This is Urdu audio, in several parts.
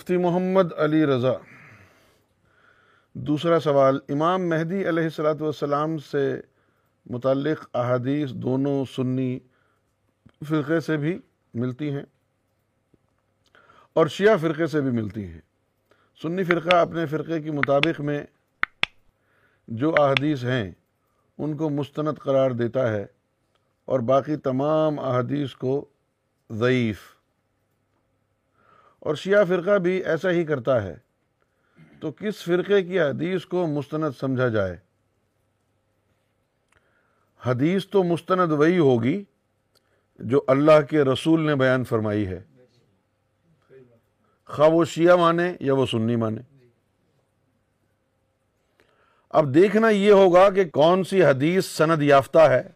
مفتی محمد علی رضا۔ دوسرا سوال، امام مہدی علیہ السلاۃ والسلام سے متعلق احادیث دونوں سنی فرقے سے بھی ملتی ہیں اور شیعہ فرقے سے بھی ملتی ہیں۔ سنی فرقہ اپنے فرقے کے مطابق میں جو احادیث ہیں، ان کو مستند قرار دیتا ہے اور باقی تمام احادیث کو ضعیف۔ اور شیعہ فرقہ بھی ایسا ہی کرتا ہے۔ تو کس فرقے کی حدیث کو مستند سمجھا جائے؟ حدیث تو مستند وہی ہوگی جو اللہ کے رسول نے بیان فرمائی ہے۔ خواہ وہ شیعہ مانے یا وہ سنی مانے۔ اب دیکھنا یہ ہوگا کہ کون سی حدیث سند یافتہ ہے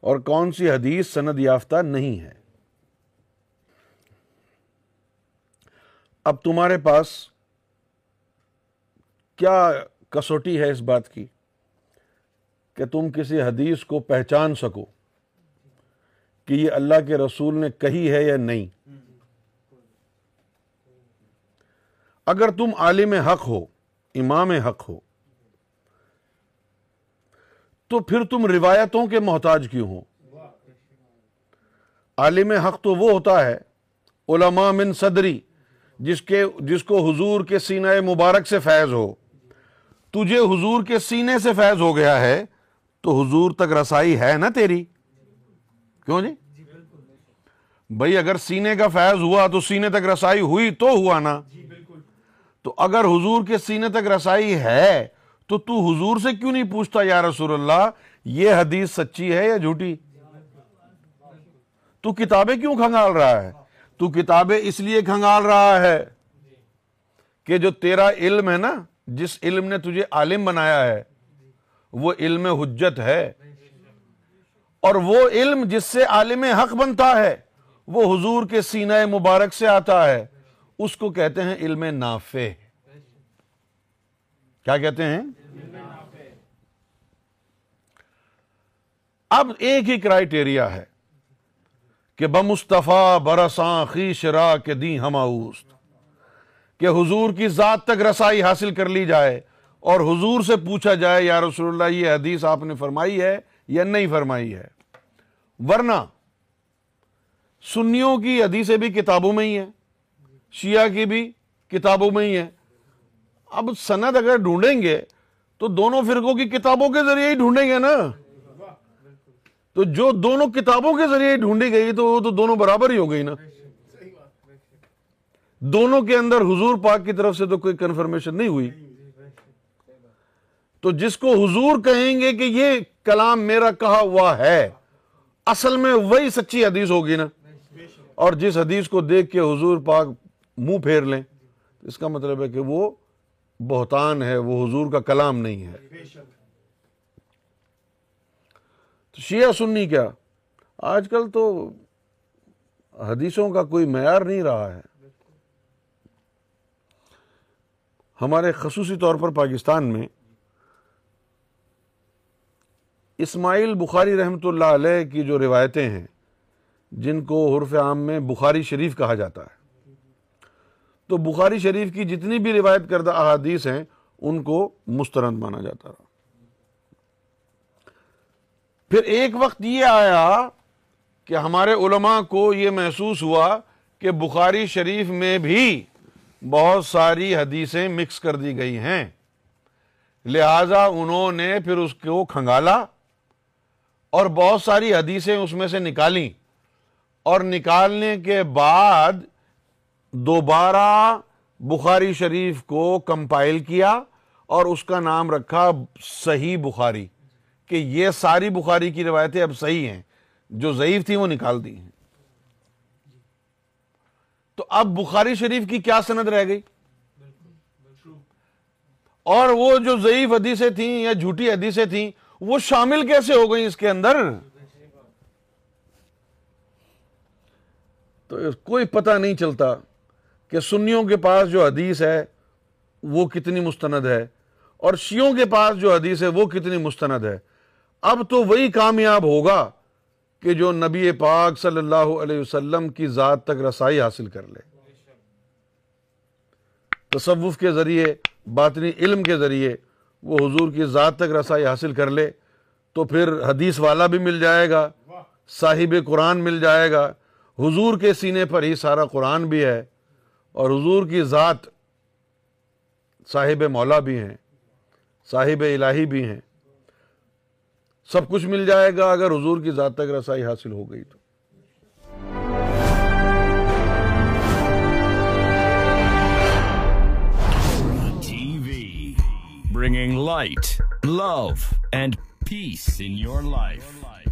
اور کون سی حدیث سند یافتہ نہیں ہے۔ اب تمہارے پاس کیا کسوٹی ہے اس بات کی کہ تم کسی حدیث کو پہچان سکو کہ یہ اللہ کے رسول نے کہی ہے یا نہیں؟ اگر تم عالم حق ہو، امام حق ہو، تو پھر تم روایتوں کے محتاج کیوں ہو؟ عالم حق تو وہ ہوتا ہے، علماء من صدری۔ جس کے جس کو حضور کے سینہ مبارک سے فیض ہو۔ تجھے حضور کے سینے سے فیض ہو گیا ہے تو حضور تک رسائی ہے نا تیری؟ کیوں جی؟ بھائی اگر سینے کا فیض ہوا تو سینے تک رسائی ہوئی تو ہوا نا۔ تو اگر حضور کے سینے تک رسائی ہے تو تو حضور سے کیوں نہیں پوچھتا یا رسول اللہ یہ حدیث سچی ہے یا جھوٹی؟ تو کتابیں کیوں کھنگال رہا ہے؟ تو کتابیں اس لیے کھنگال رہا ہے کہ جو تیرا علم ہے نا، جس علم نے تجھے عالم بنایا ہے، وہ علم حجت ہے۔ اور وہ علم جس سے عالم حق بنتا ہے، وہ حضور کے سینہ مبارک سے آتا ہے۔ اس کو کہتے ہیں علم نافع۔ کیا کہتے ہیں؟ اب ایک ہی کرائٹیریا ہے۔ کہ بمصطفیٰ برساں خیش را کے دی ہماؤست کہ حضور کی ذات تک رسائی حاصل کر لی جائے اور حضور سے پوچھا جائے، یا رسول اللہ، یہ حدیث آپ نے فرمائی ہے یا نہیں فرمائی ہے؟ ورنہ سنیوں کی حدیثیں بھی کتابوں میں ہی ہیں، شیعہ کی بھی کتابوں میں ہی ہیں۔ اب سند اگر ڈھونڈیں گے تو دونوں فرقوں کی کتابوں کے ذریعے ہی ڈھونڈیں گے نا۔ تو جو دونوں کتابوں کے ذریعے ڈھونڈی گئی تو وہ تو دونوں برابر ہی ہو گئی نا؟ دونوں کے اندر حضور پاک کی طرف سے تو کوئی کنفرمیشن نہیں ہوئی۔ تو جس کو حضور کہیں گے کہ یہ کلام میرا کہا ہوا ہے، اصل میں وہی سچی حدیث ہوگی نا؟ اور جس حدیث کو دیکھ کے حضور پاک منہ پھیر لیں، اس کا مطلب ہے کہ وہ بہتان ہے، وہ حضور کا کلام نہیں ہے۔ شیعہ سنی کیا؟ آج کل تو حدیثوں کا کوئی معیار نہیں رہا ہے۔ ہمارے خصوصی طور پر پاکستان میں اسماعیل بخاری رحمۃ اللہ علیہ کی جو روایتیں ہیں، جن کو حرف عام میں بخاری شریف کہا جاتا ہے۔ تو بخاری شریف کی جتنی بھی روایت کردہ احادیث ہیں، ان کو مسترند مانا جاتا رہا۔ پھر ایک وقت یہ آیا کہ ہمارے علماء کو یہ محسوس ہوا کہ بخاری شریف میں بھی بہت ساری حدیثیں مکس کر دی گئی ہیں۔ لہذا انہوں نے پھر اس کو کھنگالا اور بہت ساری حدیثیں اس میں سے نکالی۔ اور نکالنے کے بعد دوبارہ بخاری شریف کو کمپائل کیا اور اس کا نام رکھا صحیح بخاری۔ کہ یہ ساری بخاری کی روایتیں اب صحیح ہیں، جو ضعیف تھی وہ نکال دی ہیں۔ تو اب بخاری شریف کی کیا سند رہ گئی؟ اور وہ جو ضعیف حدیثیں تھیں یا جھوٹی حدیثیں تھیں، وہ شامل کیسے ہو گئی اس کے اندر؟ تو کوئی پتہ نہیں چلتا کہ سنیوں کے پاس جو حدیث ہے وہ کتنی مستند ہے، اور شیوں کے پاس جو حدیث ہے وہ کتنی مستند ہے۔ اب تو وہی کامیاب ہوگا کہ جو نبی پاک صلی اللہ علیہ وسلم کی ذات تک رسائی حاصل کر لے۔ تصوف کے ذریعے، باطنی علم کے ذریعے وہ حضور کی ذات تک رسائی حاصل کر لے تو پھر حدیث والا بھی مل جائے گا، صاحب قرآن مل جائے گا۔ حضور کے سینے پر ہی سارا قرآن بھی ہے اور حضور کی ذات صاحب مولا بھی ہیں، صاحب الہی بھی ہیں۔ سب کچھ مل جائے گا اگر حضور کی ذات تک رسائی حاصل ہو گئی تو۔ Bringing light love and peace in your life life